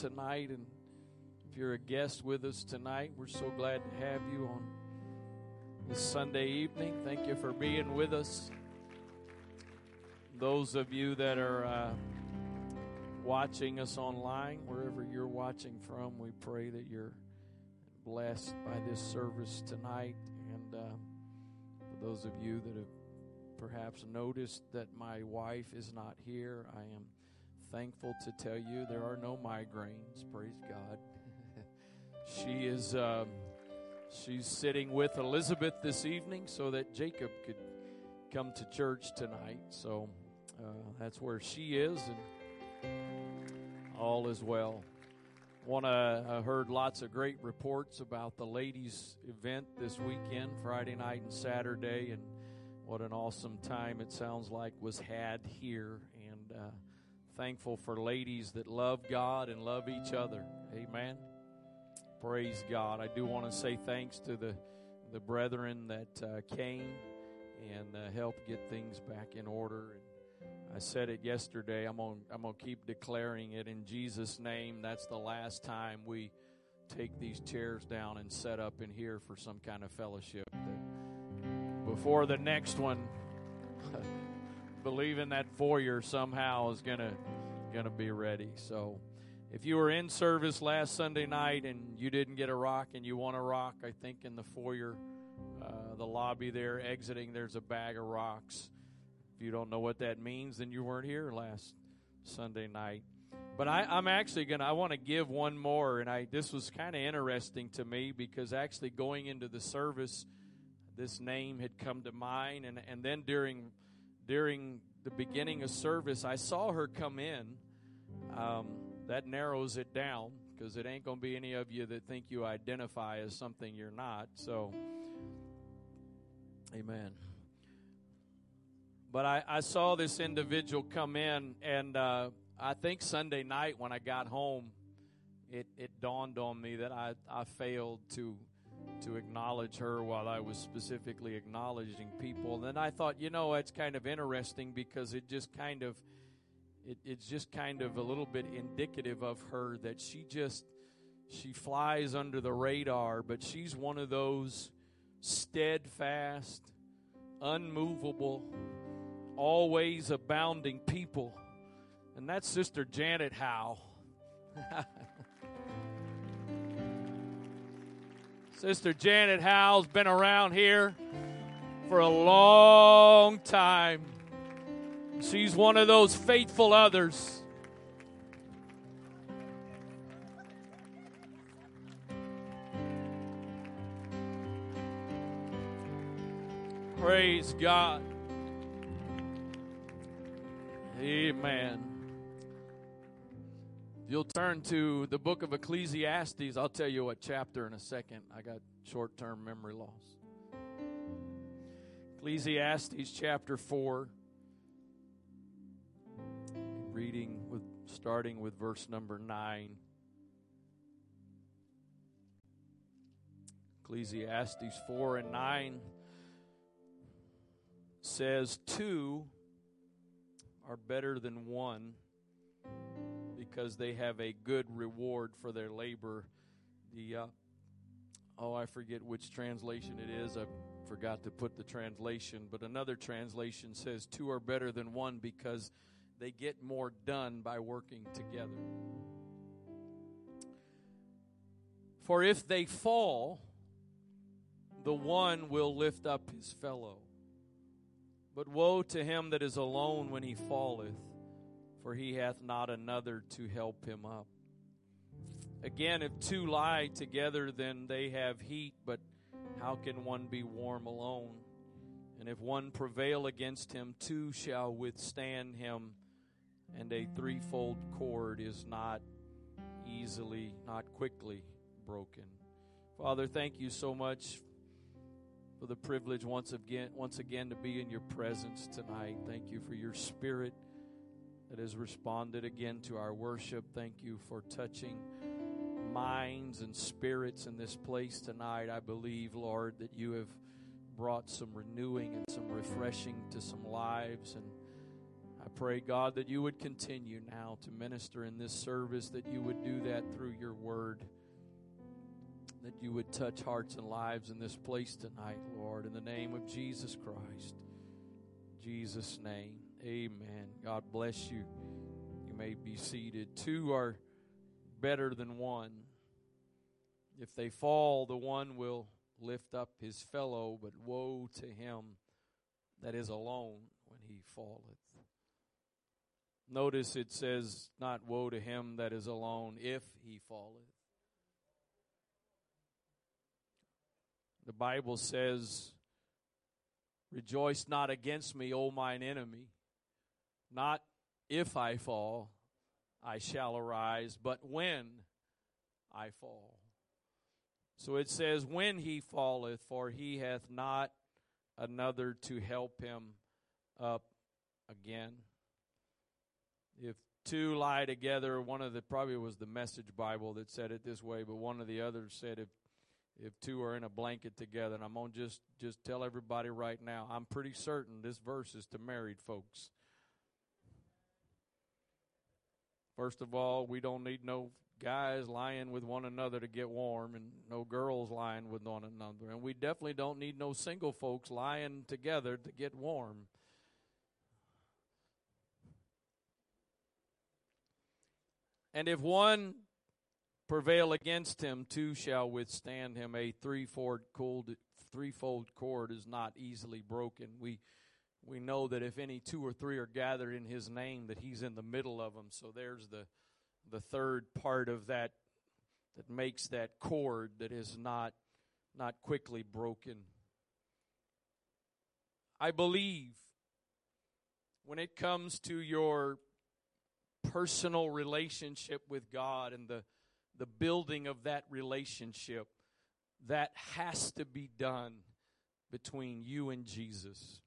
tonight. And if you're a guest with us tonight, we're so glad to have you on this Sunday evening. Thank you for being with us. Those of you that are uh, watching us online, wherever you're watching from, we pray that you're blessed by this service tonight. And uh, for those of you that have perhaps noticed that my wife is not here, I am thankful to tell you there are no migraines. Praise God. she is uh, she's sitting with Elizabeth this evening so that Jacob could come to church tonight. So uh, that's where she is, and all is well. Want to I heard lots of great reports about the ladies' event this weekend, Friday night and Saturday, and what an awesome time it sounds like was had here. And uh, thankful for ladies that love God and love each other. Amen. Praise God. I do want to say thanks to the the brethren that uh, came and uh, helped get things back in order. And I said it yesterday. I'm on. I'm gonna keep declaring it in Jesus' name. That's the last time we take these chairs down and set up in here for some kind of fellowship. Before the next one. believing that foyer somehow is gonna gonna be ready. So, if you were in service last Sunday night and you didn't get a rock and you want a rock, I think in the foyer, uh, the lobby there, exiting, there's a bag of rocks. If you don't know what that means, then you weren't here last Sunday night. But I, I'm actually gonna. I want to give one more, and I. This was kind of interesting to me because actually going into the service, this name had come to mind, and and then during during the beginning of service, I saw her come in. Um, that narrows it down because it ain't going to be any of you that think you identify as something you're not. So, amen. But I, I saw this individual come in, and uh, I think Sunday night when I got home, it, it dawned on me that I, I failed to to acknowledge her while I was specifically acknowledging people. And then I thought, you know, it's kind of interesting because it just kind of it, it's just kind of a little bit indicative of her that she just she flies under the radar, but she's one of those steadfast, unmovable, always abounding people. And that's Sister Janet Howe. Sister Janet Howell's been around here for a long time. She's one of those faithful others. Praise God. Amen. You'll turn to the book of Ecclesiastes. I'll tell you what chapter in a second. I got short term memory loss. Ecclesiastes chapter 4. Reading with starting with verse number 9. Ecclesiastes 4 and 9 says, Two are better than one because they have a good reward for their labor. The uh, oh, I forget which translation it is. I forgot to put the translation, but another translation says two are better than one because they get more done by working together. For if they fall, the one will lift up his fellow. But woe to him that is alone when he falleth for he hath not another to help him up. Again, if two lie together, then they have heat, but how can one be warm alone? And if one prevail against him, two shall withstand him, and a threefold cord is not easily, not quickly broken. Father, thank you so much for the privilege once again, once again to be in your presence tonight. Thank you for your spirit that has responded again to our worship. Thank you for touching minds and spirits in this place tonight. I believe, Lord, that you have brought some renewing and some refreshing to some lives. And I pray, God, that you would continue now to minister in this service, that you would do that through your word, that you would touch hearts and lives in this place tonight, Lord, in the name of Jesus Christ. Jesus' name, amen. God bless you. You may be seated. Two are better than one. If they fall, the one will lift up his fellow, but woe to him that is alone when he falleth. Notice it says, not woe to him that is alone if he falleth. The Bible says, Rejoice not against me, O mine enemy. Not if I fall, I shall arise, but when I fall. So it says, When he falleth, for he hath not another to help him up again. If two lie together, one of the probably was the message Bible that said it this way, but one of the others said if if two are in a blanket together, and I'm gonna just just tell everybody right now, I'm pretty certain this verse is to married folks. First of all, we don't need no guys lying with one another to get warm and no girls lying with one another. And we definitely don't need no single folks lying together to get warm. And if one prevail against him, two shall withstand him. A threefold cord, threefold cord is not easily broken. We we know that if any two or three are gathered in his name, that he's in the middle of them. So there's the the third part of that that makes that cord that is not not quickly broken. I believe when it comes to your personal relationship with God and the the building of that relationship that has to be done between you and Jesus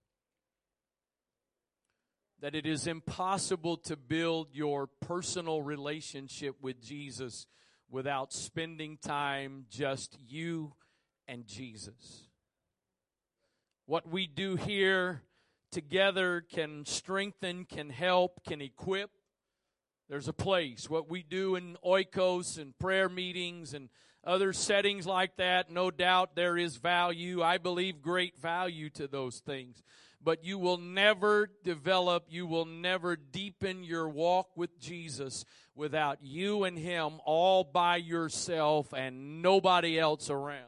that it is impossible to build your personal relationship with Jesus without spending time just you and Jesus. What we do here together can strengthen, can help, can equip. There's a place. What we do in oikos and prayer meetings and other settings like that, no doubt there is value. I believe great value to those things but you will never develop, you will never deepen your walk with Jesus without you and Him all by yourself and nobody else around.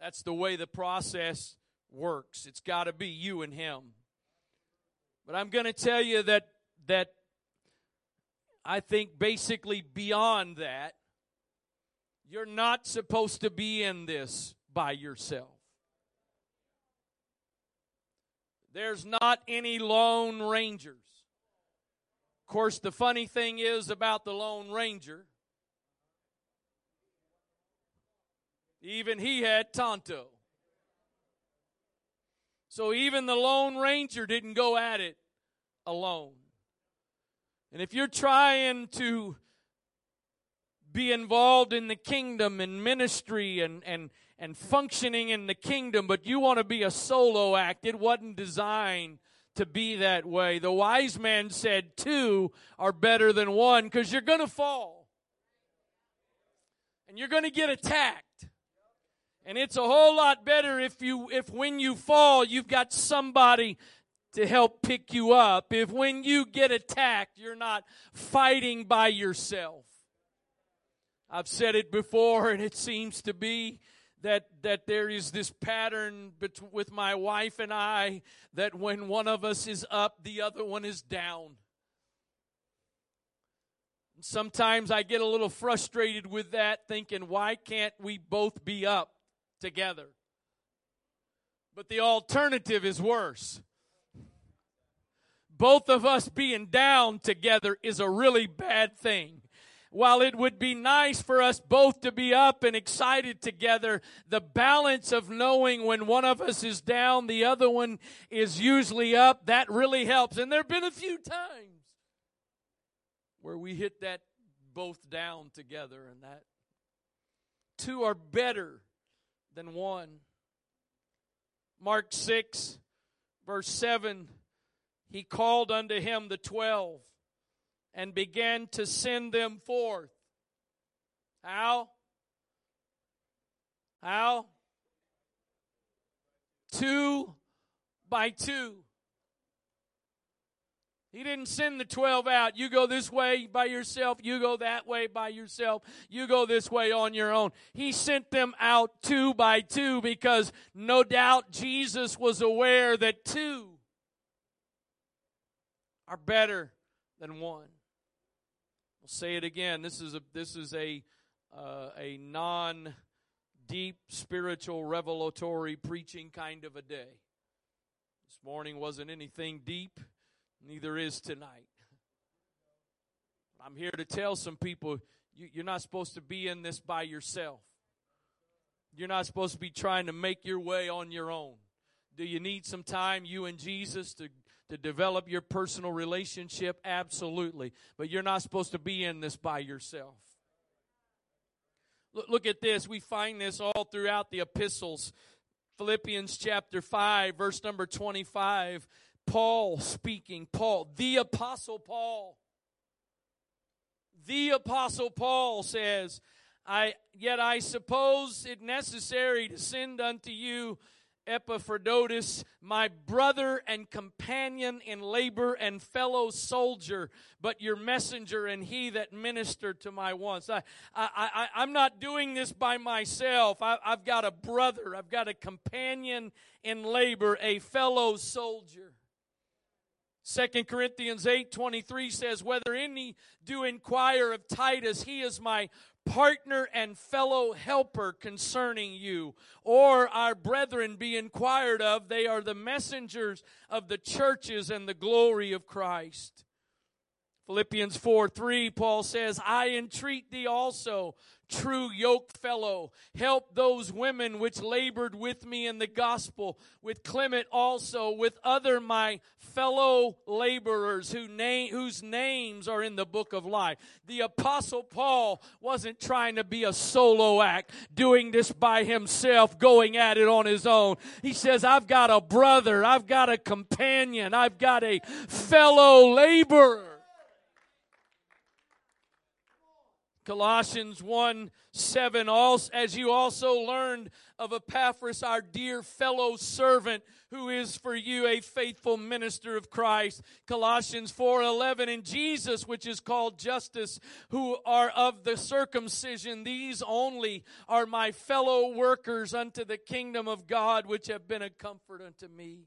That's the way the process works. It's got to be you and Him. But I'm going to tell you that that I think basically beyond that, you're not supposed to be in this by yourself. There's not any Lone Rangers. Of course, the funny thing is about the Lone Ranger, even he had Tonto. So even the Lone Ranger didn't go at it alone. And if you're trying to be involved in the kingdom and ministry and, and, and functioning in the kingdom, but you want to be a solo act. It wasn't designed to be that way. The wise man said two are better than one because you're going to fall. And you're going to get attacked. And it's a whole lot better if you if when you fall you've got somebody to help pick you up. If when you get attacked you're not fighting by yourself. I've said it before and it seems to be that that there is this pattern bet- with my wife and I that when one of us is up, the other one is down. Sometimes I get a little frustrated with that, thinking, why can't we both be up together? But the alternative is worse. Both of us being down together is a really bad thing while it would be nice for us both to be up and excited together, the balance of knowing when one of us is down, the other one is usually up, that really helps. And there have been a few times where we hit that both down together, and that two are better than one. Mark 6, Verse 7 He called unto him the twelve and began to send them forth. How? How? Two by two. He didn't send the 12 out. You go this way by yourself. You go that way by yourself. You go this way on your own. He sent them out two by two because no doubt Jesus was aware that two are better than one. Say it again. This is a, this is a, uh, a non deep spiritual revelatory preaching kind of a day. This morning wasn't anything deep Neither is tonight. I'm here to tell some people you, are not supposed to be in this by yourself. You're not supposed to be trying to make your way on your own. Do you need some time, you and Jesus, to, to develop your personal relationship? Absolutely. But you're not supposed to be in this by yourself. Look, at this. We find this all throughout the epistles. Philippians chapter 5, verse number 25 Paul speaking. Paul, the Apostle Paul. The Apostle Paul says, I yet I suppose it necessary to send unto you Epaphroditus, my brother and companion in labor and fellow soldier, but your messenger and he that ministered to my wants. I, I, I, am not doing this by myself. I, I've got a brother, I've got a companion in labor, a fellow soldier. Second Corinthians 8 23 says, Whether any do inquire of Titus, he is my partner and fellow helper concerning you, or our brethren be inquired of, they are the messengers of the churches and the glory of Christ. Philippians 4 3, Paul says, I entreat thee also, true yoke fellow, help those women which labored with me in the gospel, with Clement also, with other my fellow laborers who name, whose names are in the book of life. The apostle Paul wasn't trying to be a solo act, doing this by himself, going at it on his own. He says, I've got a brother, I've got a companion, I've got a fellow laborer. Colossians 1 7, also, as you also learned of Epaphras, our dear fellow servant, who is for you a faithful minister of Christ. Colossians 4 11, and Jesus, which is called Justus, who are of the circumcision, these only are my fellow workers unto the kingdom of God, which have been a comfort unto me.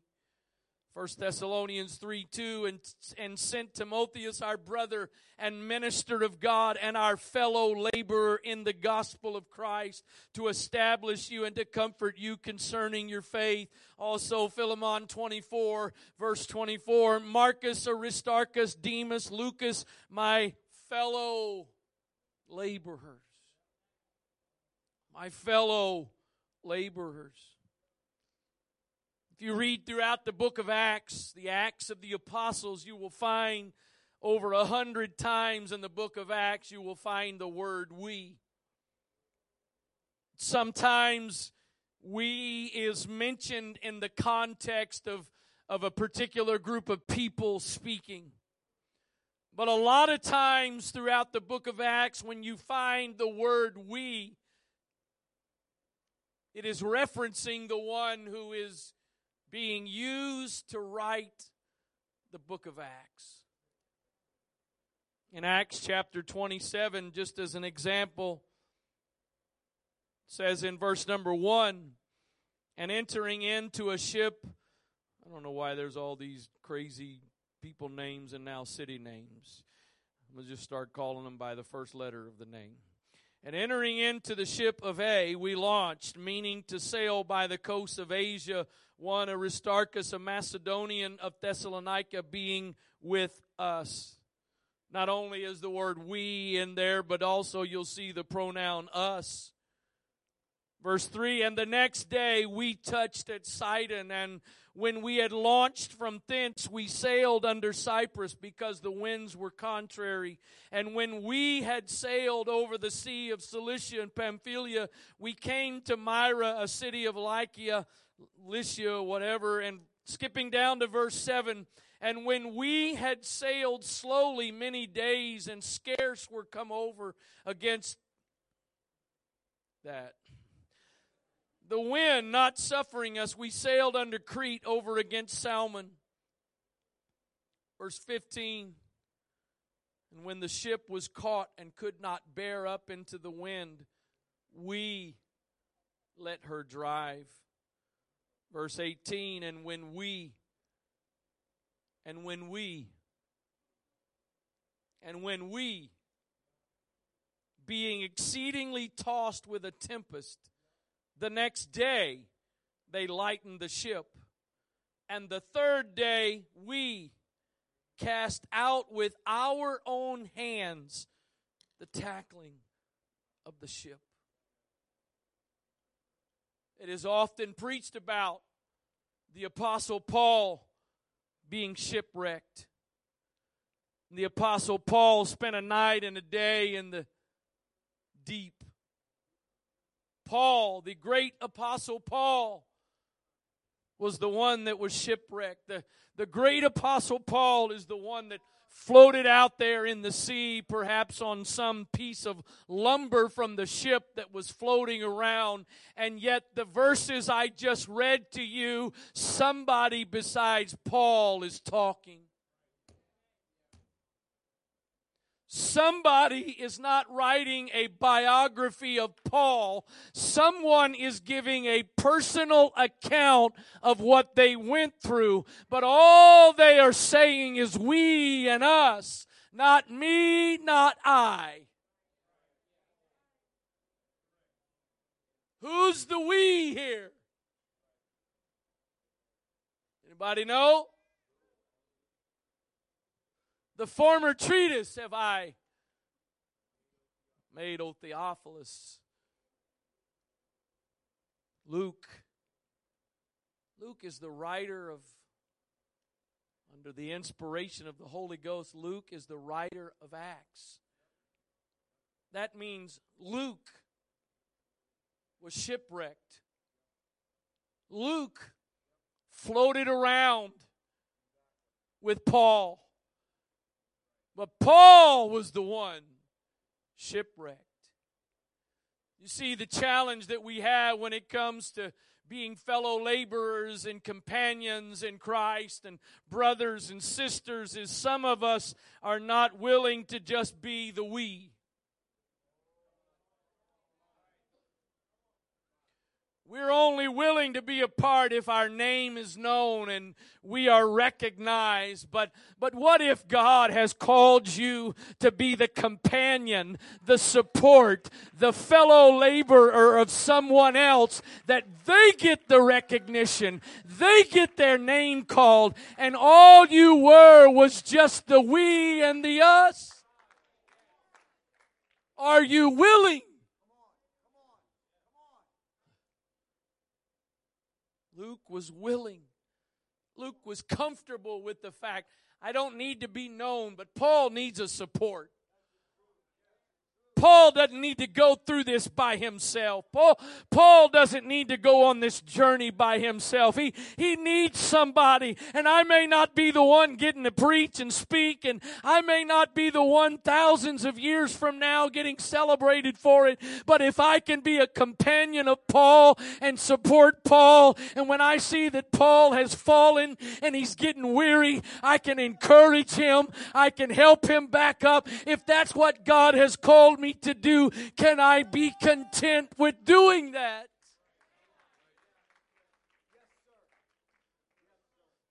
First Thessalonians 3 2 and, and sent Timotheus, our brother and minister of God and our fellow laborer in the gospel of Christ, to establish you and to comfort you concerning your faith. Also, Philemon 24, verse 24 Marcus, Aristarchus, Demas, Lucas, my fellow laborers. My fellow laborers you read throughout the book of Acts, the Acts of the Apostles, you will find over a hundred times in the book of Acts, you will find the word we. Sometimes we is mentioned in the context of, of a particular group of people speaking. But a lot of times throughout the book of Acts, when you find the word we, it is referencing the one who is being used to write the book of Acts. In Acts chapter 27, just as an example, says in verse number 1 and entering into a ship. I don't know why there's all these crazy people names and now city names. I'm going to just start calling them by the first letter of the name. And entering into the ship of A, we launched, meaning to sail by the coast of Asia one Aristarchus, a Macedonian of Thessalonica, being with us. Not only is the word we in there, but also you'll see the pronoun us. Verse 3 And the next day we touched at Sidon, and when we had launched from thence, we sailed under Cyprus because the winds were contrary. And when we had sailed over the sea of Cilicia and Pamphylia, we came to Myra, a city of Lycia Lycia, whatever, and Skipping down to verse 7 And when we had sailed slowly many days and scarce were come over against that, the wind not suffering us, we sailed under Crete over against Salmon. Verse 15 And when the ship was caught and could not bear up into the wind, we let her drive. Verse 18 And when we, and when we, and when we, being exceedingly tossed with a tempest, the next day they lightened the ship. And the third day we cast out with our own hands the tackling of the ship. It is often preached about the Apostle Paul being shipwrecked. The Apostle Paul spent a night and a day in the deep. Paul, the great Apostle Paul, was the one that was shipwrecked. The, the great Apostle Paul is the one that floated out there in the sea, perhaps on some piece of lumber from the ship that was floating around. And yet, the verses I just read to you, somebody besides Paul is talking. Somebody is not writing a biography of Paul. Someone is giving a personal account of what they went through. But all they are saying is we and us, not me, not I. Who's the we here? Anybody know? The former treatise have I made, O Theophilus. Luke. Luke is the writer of, under the inspiration of the Holy Ghost, Luke is the writer of Acts. That means Luke was shipwrecked. Luke floated around with Paul. But Paul was the one shipwrecked. You see, the challenge that we have when it comes to being fellow laborers and companions in Christ and brothers and sisters is some of us are not willing to just be the we. We're only willing to be a part if our name is known and we are recognized. But, but what if God has called you to be the companion, the support, the fellow laborer of someone else that they get the recognition, they get their name called, and all you were was just the we and the us? Are you willing? Luke was willing. Luke was comfortable with the fact I don't need to be known, but Paul needs a support. Paul doesn't need to go through this by himself. Paul, Paul doesn't need to go on this journey by himself. He, he needs somebody. And I may not be the one getting to preach and speak, and I may not be the one thousands of years from now getting celebrated for it. But if I can be a companion of Paul and support Paul, and when I see that Paul has fallen and he's getting weary, I can encourage him. I can help him back up. If that's what God has called me to do, can I be content with doing that?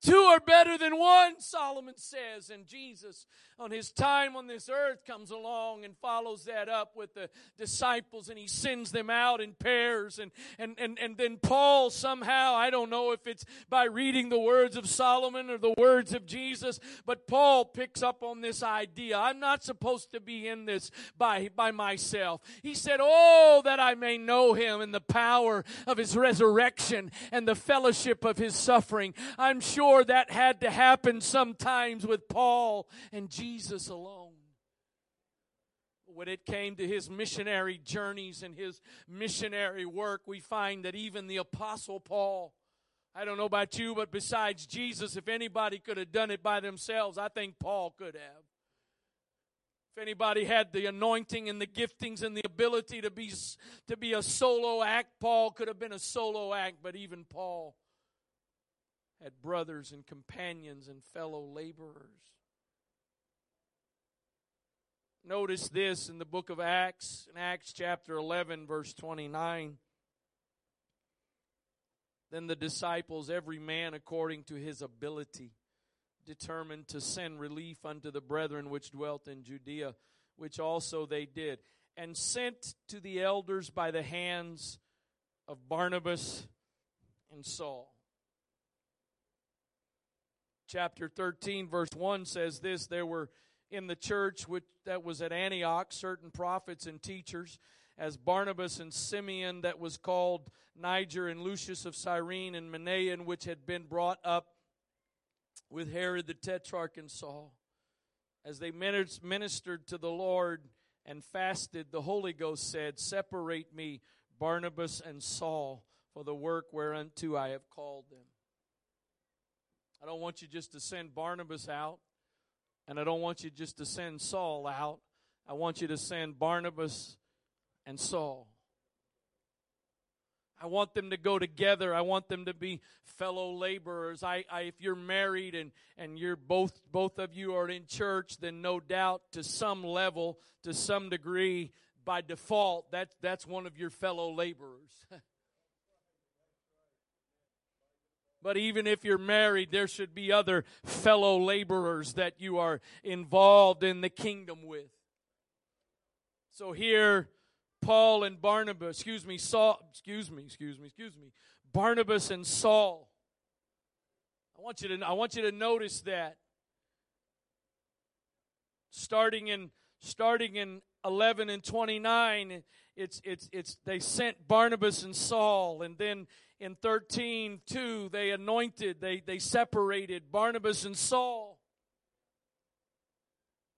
Two are better than one, Solomon says. And Jesus, on his time on this earth, comes along and follows that up with the disciples and he sends them out in pairs. And, and, and, and then Paul, somehow, I don't know if it's by reading the words of Solomon or the words of Jesus, but Paul picks up on this idea. I'm not supposed to be in this by, by myself. He said, Oh, that I may know him and the power of his resurrection and the fellowship of his suffering. I'm sure sure that had to happen sometimes with Paul and Jesus alone. When it came to his missionary journeys and his missionary work, we find that even the Apostle Paul I don't know about you, but besides Jesus, if anybody could have done it by themselves, I think Paul could have. If anybody had the anointing and the giftings and the ability to be to be a solo act, Paul could have been a solo act, but even Paul had brothers and companions and fellow laborers. Notice this in the book of Acts, in Acts chapter 11, verse 29. Then the disciples, every man according to his ability, determined to send relief unto the brethren which dwelt in Judea, which also they did, and sent to the elders by the hands of Barnabas and Saul. Chapter 13, verse 1 says this There were in the church which, that was at Antioch certain prophets and teachers, as Barnabas and Simeon, that was called Niger, and Lucius of Cyrene, and Manaen, which had been brought up with Herod the Tetrarch and Saul. As they ministered to the Lord and fasted, the Holy Ghost said, Separate me, Barnabas and Saul, for the work whereunto I have called them. I don't want you just to send Barnabas out, and I don't want you just to send Saul out. I want you to send Barnabas and Saul. I want them to go together. I want them to be fellow laborers. I, I, if you're married and, and you're both both of you are in church, then no doubt to some level, to some degree, by default, that, that's one of your fellow laborers. But even if you're married, there should be other fellow laborers that you are involved in the kingdom with. So here, Paul and Barnabas, excuse me, Saul, excuse me, excuse me, excuse me, Barnabas and Saul. I want you to, I want you to notice that. Starting in, starting in 11 and 29, it's, it's, it's, they sent Barnabas and Saul, and then in 13 2, they anointed, they, they separated Barnabas and Saul.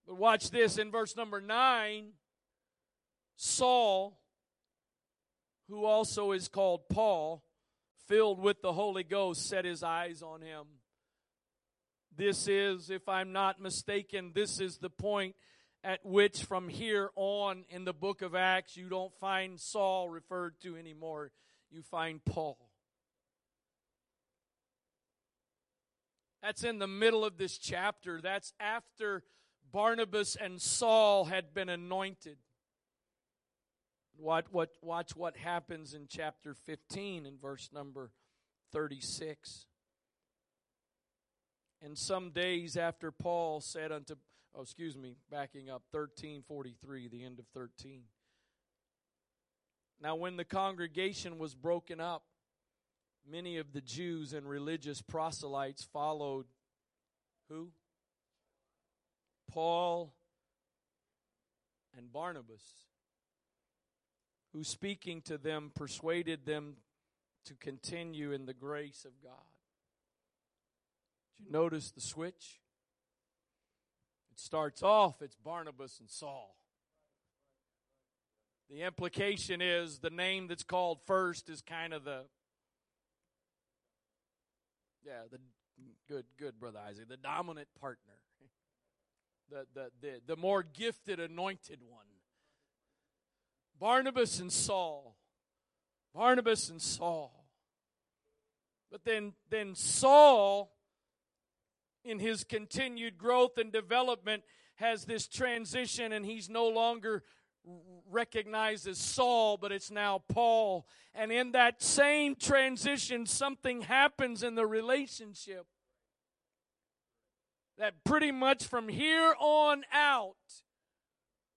But watch this in verse number 9 Saul, who also is called Paul, filled with the Holy Ghost, set his eyes on him. This is, if I'm not mistaken, this is the point at which from here on in the book of Acts you don't find Saul referred to anymore. You find Paul. That's in the middle of this chapter. That's after Barnabas and Saul had been anointed. What, what, watch what happens in chapter 15 in verse number 36. And some days after Paul said unto, oh, excuse me, backing up, 1343, the end of 13. Now, when the congregation was broken up, many of the Jews and religious proselytes followed who? Paul and Barnabas who speaking to them persuaded them to continue in the grace of God. Did you notice the switch? It starts off, it's Barnabas and Saul. The implication is the name that's called first is kind of the yeah, the good good brother Isaac, the dominant partner. The the the, the more gifted anointed one. Barnabas and Saul. Barnabas and Saul. But then, then Saul, in his continued growth and development, has this transition, and he's no longer recognized as Saul, but it's now Paul. And in that same transition, something happens in the relationship that pretty much from here on out,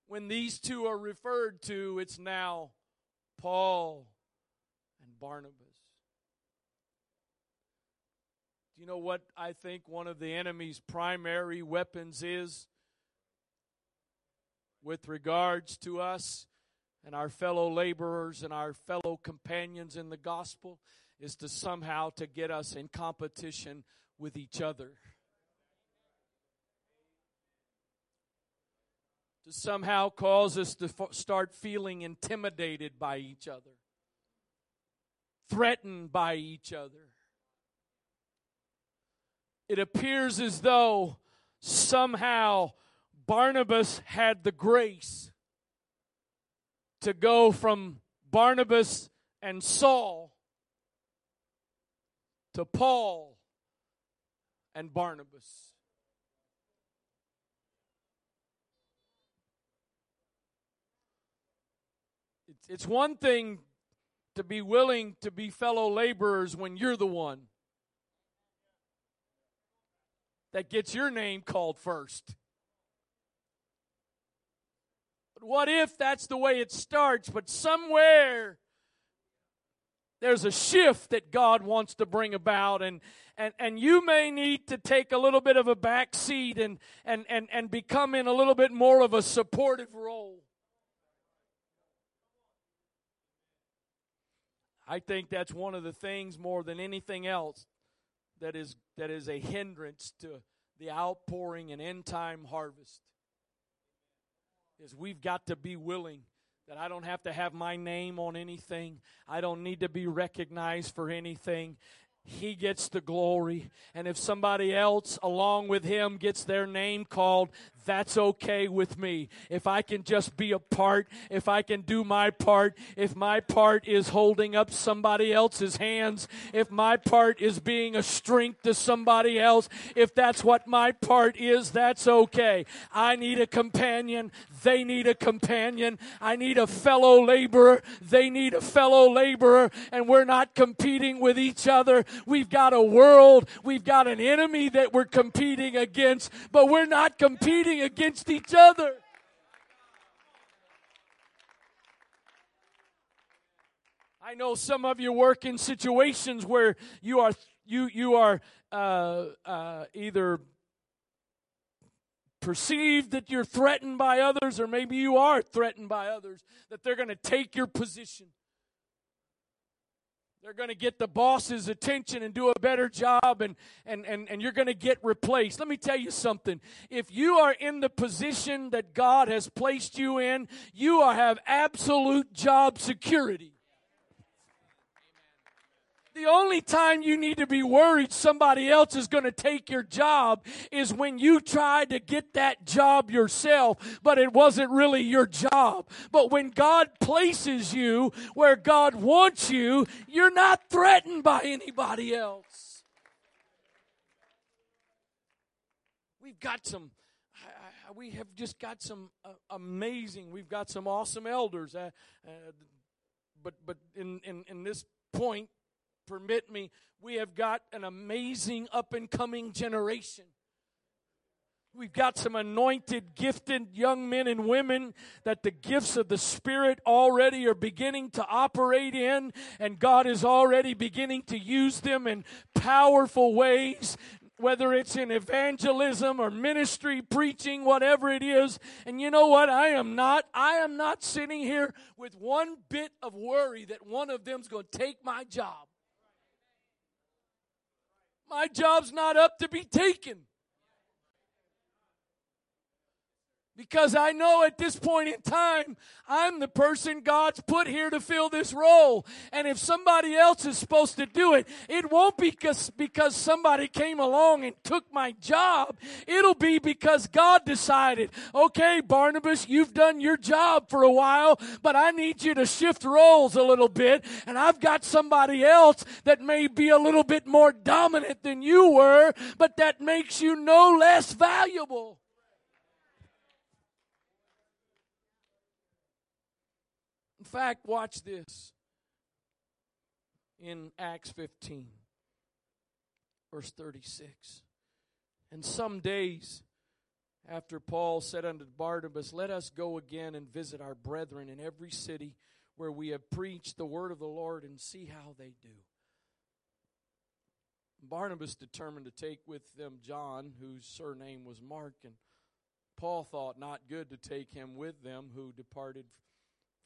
when these two are referred to, it's now Paul and Barnabas. Do you know what I think one of the enemy's primary weapons is with regards to us and our fellow laborers and our fellow companions in the gospel is to somehow to get us in competition with each other. to somehow cause us to f- start feeling intimidated by each other, threatened by each other. it appears as though somehow Barnabas had the grace to go from Barnabas and Saul to Paul and Barnabas. It's, one thing to be willing to be fellow laborers when you're the one that gets your name called first. But what if that's the way it starts, but somewhere there's a shift that God wants to bring about and and, and you may need to take a little bit of a back seat and, and, and, and become in a little bit more of a supportive role. I think that's one of the things more than anything else that is that is a hindrance to the outpouring and end time harvest is we've got to be willing that I don't have to have my name on anything. I don't need to be recognized for anything. He gets the glory. And if somebody else along with him gets their name called, that's okay with me. If I can just be a part, if I can do my part, if my part is holding up somebody else's hands, if my part is being a strength to somebody else, if that's what my part is, that's okay. I need a companion. They need a companion. I need a fellow laborer. They need a fellow laborer. And we're not competing with each other. We've got a world. We've got an enemy that we're competing against, but we're not competing against each other. I know some of you work in situations where you are you you are uh, uh, either perceived that you're threatened by others, or maybe you are threatened by others that they're going to take your position. They're going to get the boss's attention and do a better job, and, and, and, and you're going to get replaced. Let me tell you something. If you are in the position that God has placed you in, you are, have absolute job security. The only time you need to be worried somebody else is going to take your job is when you tried to get that job yourself, but it wasn't really your job. But when God places you where God wants you, you're not threatened by anybody else. We've got some we have just got some uh, amazing we've got some awesome elders uh, uh, but but in, in in this point permit me, we have got an amazing up and coming generation. We've got some anointed, gifted young men and women that the gifts of the Spirit already are beginning to operate in, and God is already beginning to use them in powerful ways, whether it's in evangelism or ministry, preaching, whatever it is. And you know what? I am not, I am not sitting here with one bit of worry that one of them's going to take my job. My job's not up to be taken. Because I know at this point in time, I'm the person God's put here to fill this role. And if somebody else is supposed to do it, it won't be because, because somebody came along and took my job. It'll be because God decided, okay, Barnabas, you've done your job for a while, but I need you to shift roles a little bit. And I've got somebody else that may be a little bit more dominant than you were, but that makes you no less valuable. Fact, watch this in Acts 15, verse 36. And some days after Paul said unto Barnabas, Let us go again and visit our brethren in every city where we have preached the word of the Lord and see how they do. Barnabas determined to take with them John, whose surname was Mark, and Paul thought not good to take him with them, who departed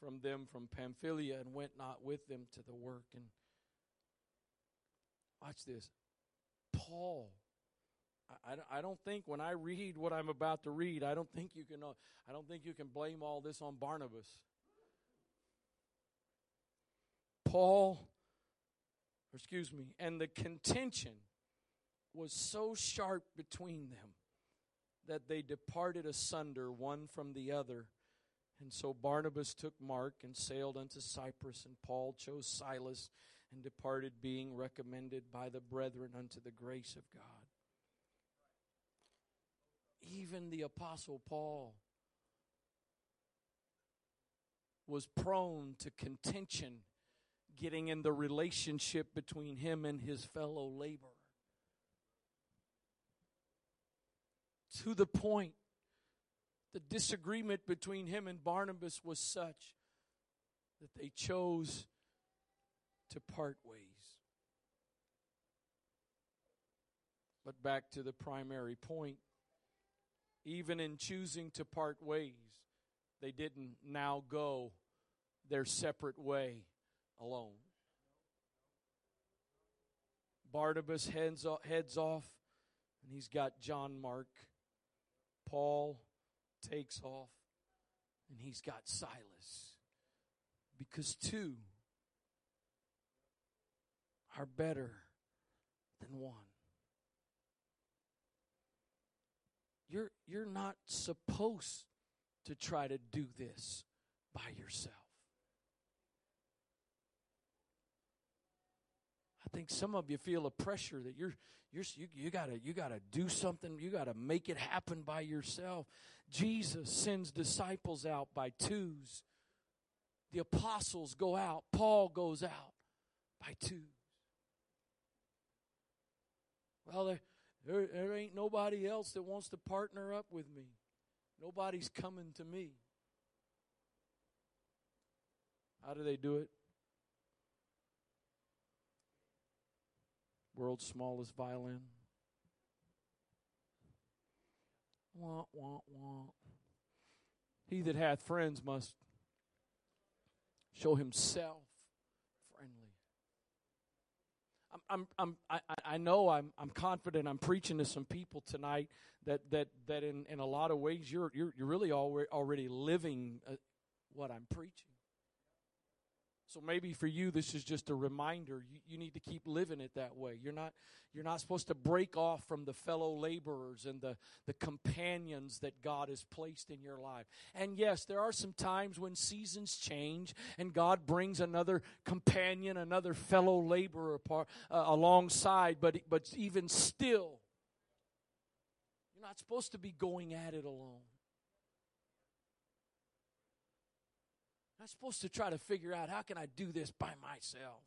from them from Pamphylia and went not with them to the work. And watch this. Paul. I, I don't think when I read what I'm about to read, I don't think you can. Uh, I don't think you can blame all this on Barnabas. Paul, excuse me, and the contention was so sharp between them that they departed asunder one from the other. And so Barnabas took Mark and sailed unto Cyprus, and Paul chose Silas and departed, being recommended by the brethren unto the grace of God. Even the Apostle Paul was prone to contention getting in the relationship between him and his fellow laborer. To the point, the disagreement between him and Barnabas was such that they chose to part ways. But back to the primary point. Even in choosing to part ways, they didn't now go their separate way alone. Barnabas heads off, heads off and he's got John Mark. Paul takes off and he's got Silas. Because two are better than one. You're, you're not supposed to try to do this by yourself. I think some of you feel a pressure that you're, you're you, you gotta you gotta do something. You gotta make it happen by yourself. Jesus sends disciples out by twos. The apostles go out. Paul goes out by twos. Well, there, there, there ain't nobody else that wants to partner up with me. Nobody's coming to me. How do they do it? World's smallest violin. Wah, wah, wah. He that hath friends must show himself friendly. I'm, I'm, I'm, I, I know I'm, I'm confident I'm preaching to some people tonight that, that, that in, in a lot of ways you're, you're, you're really already, living uh, what I'm preaching. So maybe for you, this is just a reminder. You, you need to keep living it that way. You're not, you're not supposed to break off from the fellow laborers and the, the companions that God has placed in your life. And yes, there are some times when seasons change and God brings another companion, another fellow laborer par, uh, alongside, but, but even still, you're not supposed to be going at it alone. I'm supposed to try to figure out how can I do this by myself.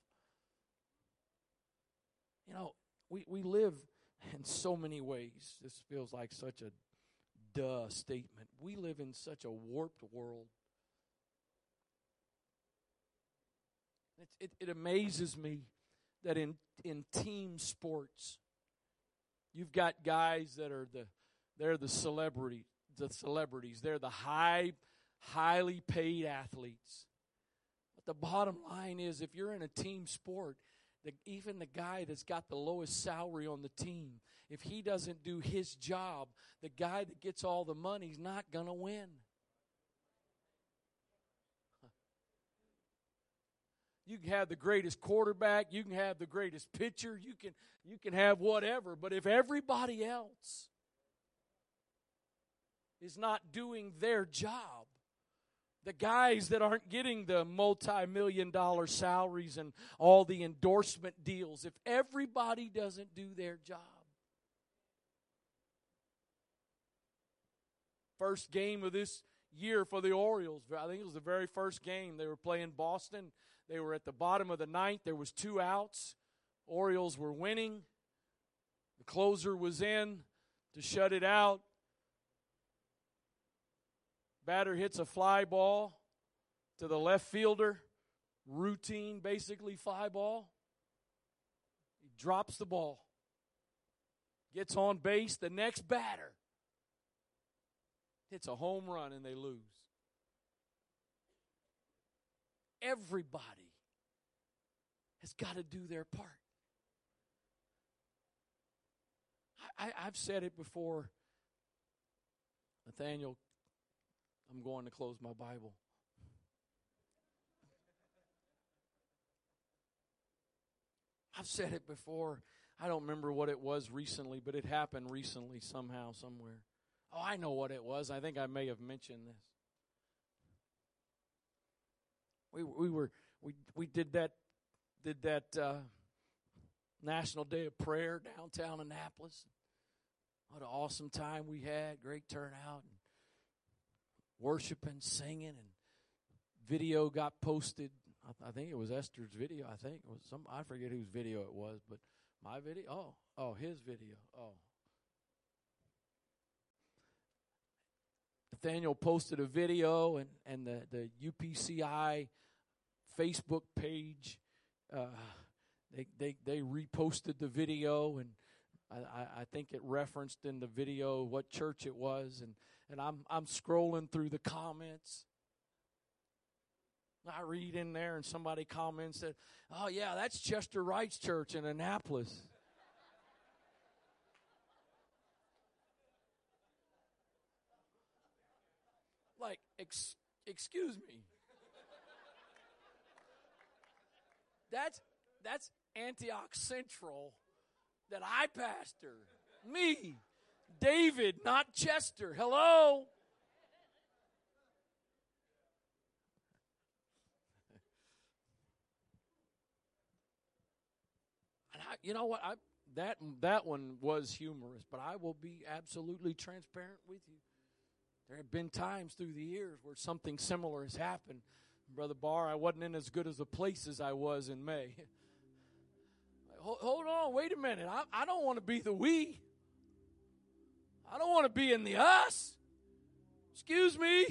You know, we, we live in so many ways. This feels like such a duh statement. We live in such a warped world. It, it, it amazes me that in, in team sports, you've got guys that are the they're the celebrity the celebrities. They're the high highly paid athletes. But the bottom line is if you're in a team sport, the, even the guy that's got the lowest salary on the team, if he doesn't do his job, the guy that gets all the money's not going to win. You can have the greatest quarterback, you can have the greatest pitcher, you can you can have whatever, but if everybody else is not doing their job, the guys that aren't getting the multi million dollar salaries and all the endorsement deals, if everybody doesn't do their job. First game of this year for the Orioles, I think it was the very first game. They were playing Boston. They were at the bottom of the ninth. There was two outs. Orioles were winning. The closer was in to shut it out. Batter hits a fly ball to the left fielder. Routine, basically, fly ball. He drops the ball. Gets on base. The next batter hits a home run and they lose. Everybody has got to do their part. I, have said it before. Nathaniel I'm going to close my Bible. I've said it before. I don't remember what it was recently, but it happened recently somehow, somewhere. Oh, I know what it was. I think I may have mentioned this. We we were we we did that did that uh, National Day of Prayer downtown Annapolis. What an awesome time we had! Great turnout, worshiping, singing, and video got posted. I, I think it was Esther's video. I think it was some. I forget whose video it was, but my video. Oh, oh, his video. Oh, Nathaniel posted a video, and and the the UPCI Facebook page. Uh, they, they they reposted the video, and I, I think it referenced in the video what church it was, and and I'm I'm scrolling through the comments. I read in there, and somebody comments that, "Oh yeah, that's Chester Wright's church in Annapolis." like, ex- excuse me. That's that's Antioch Central that I pastor. Me, David, not Chester. Hello. I, you know what? I that that one was humorous, but I will be absolutely transparent with you. There have been times through the years where something similar has happened. Brother Barr, I wasn't in as good as the places I was in May. hold on, wait a minute. I, I don't want to be the we. I don't want to be in the us. Excuse me.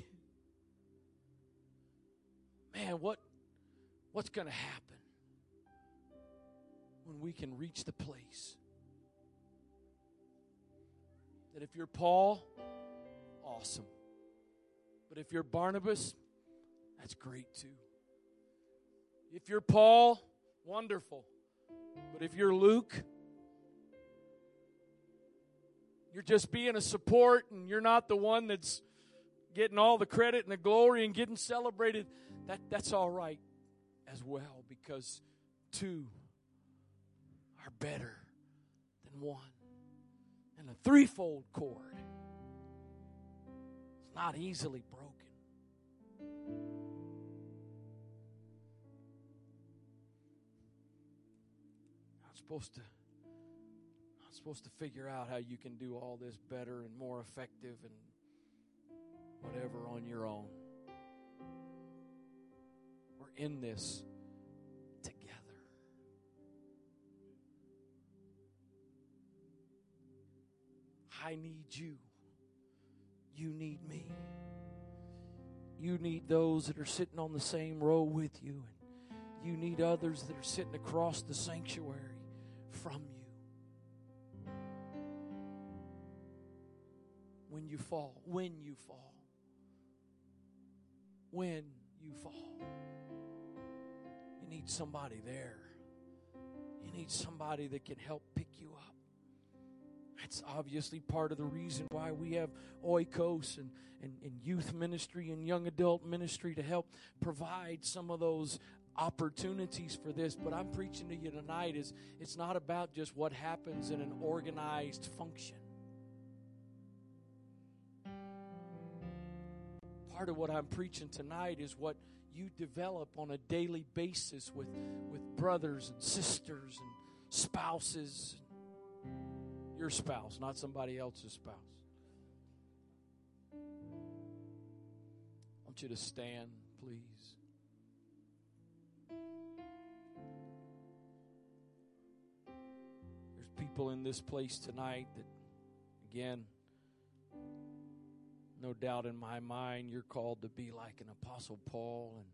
Man, what what's going to happen when we can reach the place that if you're Paul, awesome. But if you're Barnabas, that's great too. If you're Paul, wonderful. But if you're Luke, you're just being a support and you're not the one that's getting all the credit and the glory and getting celebrated, that, that's all right as well because two are better than one. And a threefold cord is not easily broken. supposed to supposed to figure out how you can do all this better and more effective and whatever on your own. We're in this together. I need you. You need me. You need those that are sitting on the same row with you. And you need others that are sitting across the sanctuary from you. When you fall, when you fall, when you fall, you need somebody there. You need somebody that can help pick you up. That's obviously part of the reason why we have oikos and, and, and, youth ministry and young adult ministry to help provide some of those opportunities for this, but I'm preaching to you tonight is it's not about just what happens in an organized function. Part of what I'm preaching tonight is what you develop on a daily basis with, with brothers and sisters and spouses. Your spouse, not somebody else's spouse. I want you to stand, please. There's people in this place tonight that, again, no doubt in my mind, you're called to be like an Apostle Paul, and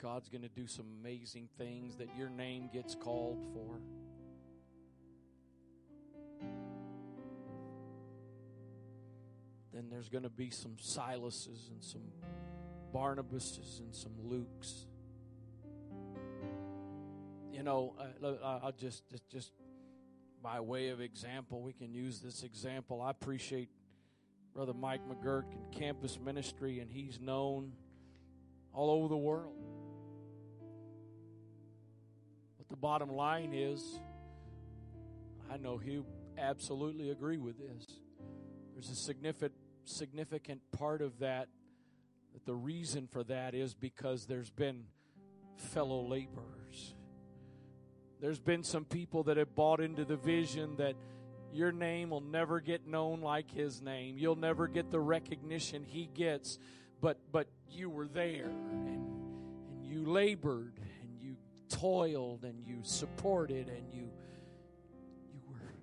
God's going to do some amazing things that your name gets called for. Then there's going to be some Silases and some Barnabases and some Lukes. You know, I'll just just by way of example, we can use this example. I appreciate Brother Mike McGurk and campus ministry, and he's known all over the world. But the bottom line is I know he'll absolutely agree with this. There's a significant significant part of that that the reason for that is because there's been fellow laborers. There's been some people that have bought into the vision that your name will never get known like his name. You'll never get the recognition he gets, but but you were there and and you labored and you toiled and you supported and you you were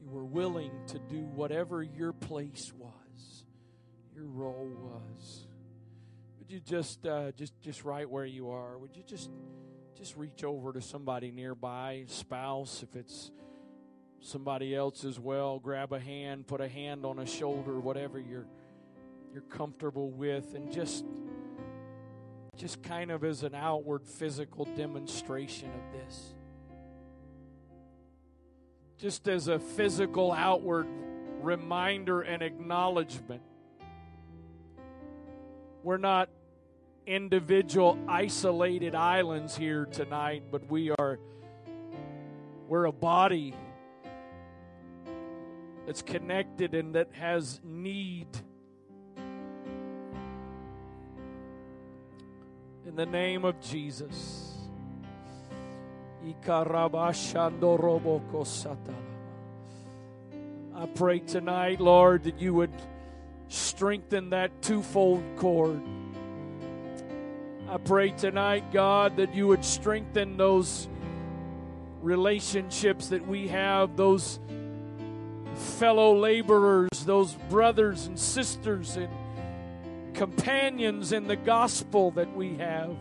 you were willing to do whatever your place was, your role was. Would you just uh, just just right where you are? Would you just just reach over to somebody nearby, spouse, if it's somebody else as well. Grab a hand, put a hand on a shoulder, whatever you're you're comfortable with, and just just kind of as an outward physical demonstration of this. Just as a physical outward reminder and acknowledgement. We're not individual isolated islands here tonight, but we are we're a body that's connected and that has need. In the name of Jesus. I pray tonight, Lord, that you would strengthen that twofold cord. I pray tonight, God, that you would strengthen those relationships that we have, those fellow laborers, those brothers and sisters and companions in the gospel that we have.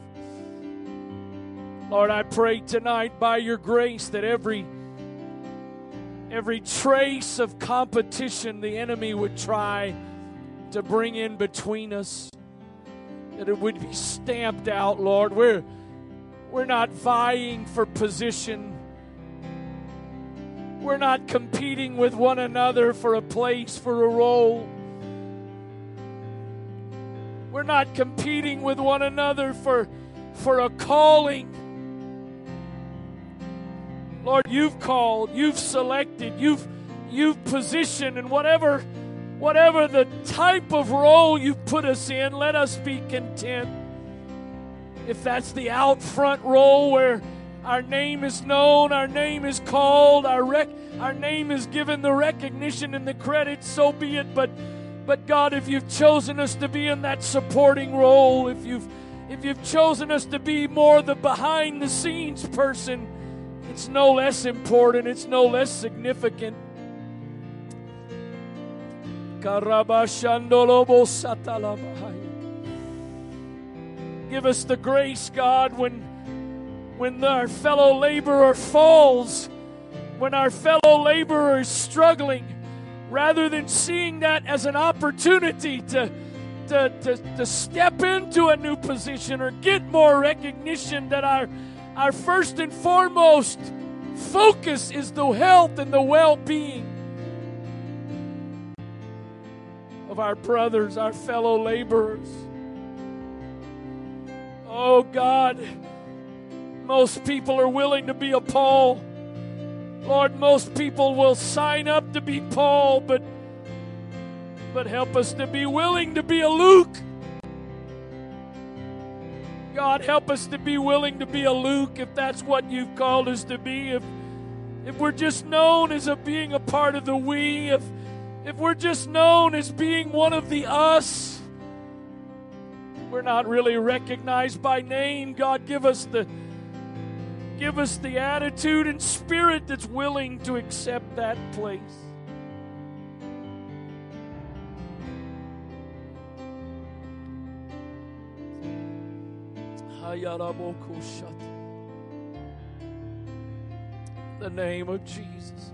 Lord, I pray tonight by your grace that every every trace of competition the enemy would try to bring in between us that it would be stamped out, Lord. We're we're not vying for position. We're not competing with one another for a place, for a role. We're not competing with one another for, for a calling. Lord, you've called, you've selected, you've you've positioned, and whatever whatever the type of role you've put us in, let us be content. If that's the out front role where our name is known, our name is called, our rec- our name is given the recognition and the credit, so be it. But but God, if you've chosen us to be in that supporting role, if you've if you've chosen us to be more the behind the scenes person, it's no less important, it's no less significant. Give us the grace, God, when when our fellow laborer falls, when our fellow laborer is struggling, rather than seeing that as an opportunity to, to, to, to step into a new position or get more recognition, that our, our first and foremost focus is the health and the well being of our brothers, our fellow laborers. Oh God most people are willing to be a Paul. Lord, most people will sign up to be Paul, but but help us to be willing to be a Luke. God, help us to be willing to be a Luke if that's what you've called us to be. If if we're just known as a being a part of the we, if if we're just known as being one of the us, we're not really recognized by name. God, give us the Give us the attitude and spirit that's willing to accept that place. The name of Jesus.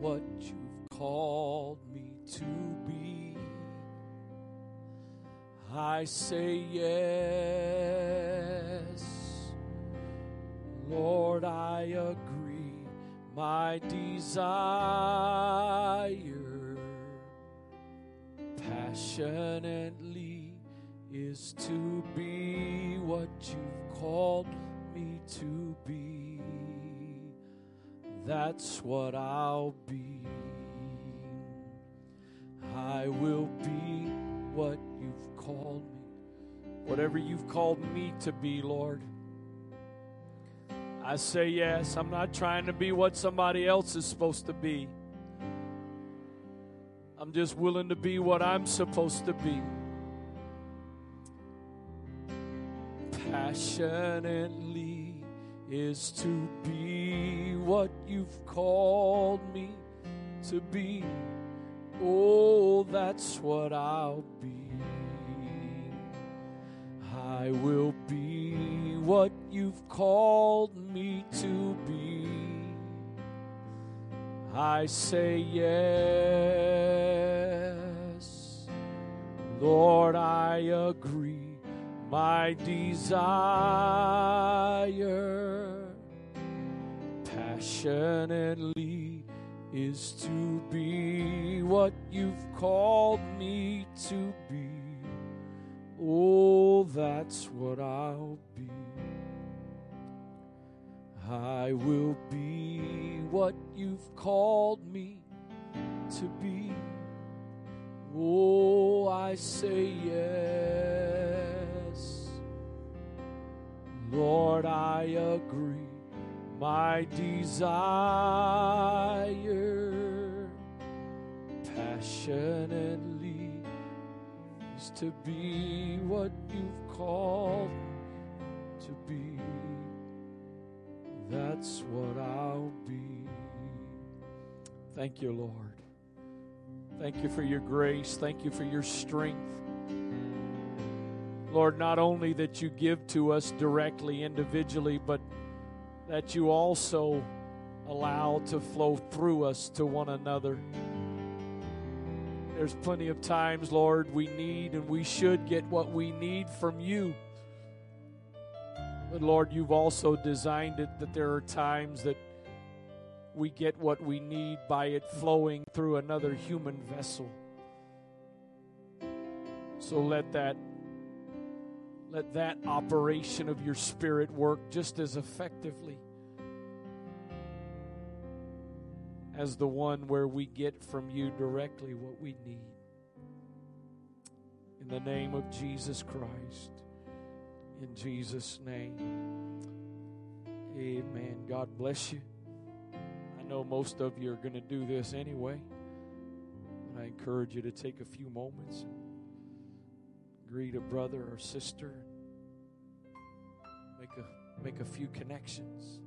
What you've called me to be. I say yes. Lord, I agree. My desire passionately is to be what you've called me to be. That's what I'll be. I will be what you've called me. Whatever you've called me to be, Lord. I say yes. I'm not trying to be what somebody else is supposed to be. I'm just willing to be what I'm supposed to be. Passionately is to be what you've called me to be. Oh, that's what I'll be. I will be what you've called me to be. I say yes. Lord, I agree. My desire passionately is to be what you've called me to be. Oh, that's what I'll be. I will be what you've called me to be. Oh, I say yes. Lord, I agree. My desire passionately is to be what you've called to be. That's what I'll be. Thank you, Lord. Thank you for your grace. Thank you for your strength. Lord, not only that you give to us directly, individually, but that you also allow to flow through us to one another. There's plenty of times, Lord, we need and we should get what we need from you. But Lord, you've also designed it that there are times that we get what we need by it flowing through another human vessel. So let that let that operation of your spirit work just as effectively as the one where we get from you directly what we need. In the name of Jesus Christ. In Jesus' name. Amen. God bless you. I know most of you are going to do this anyway. And I encourage you to take a few moments greet a brother or sister. Make a make a few connections.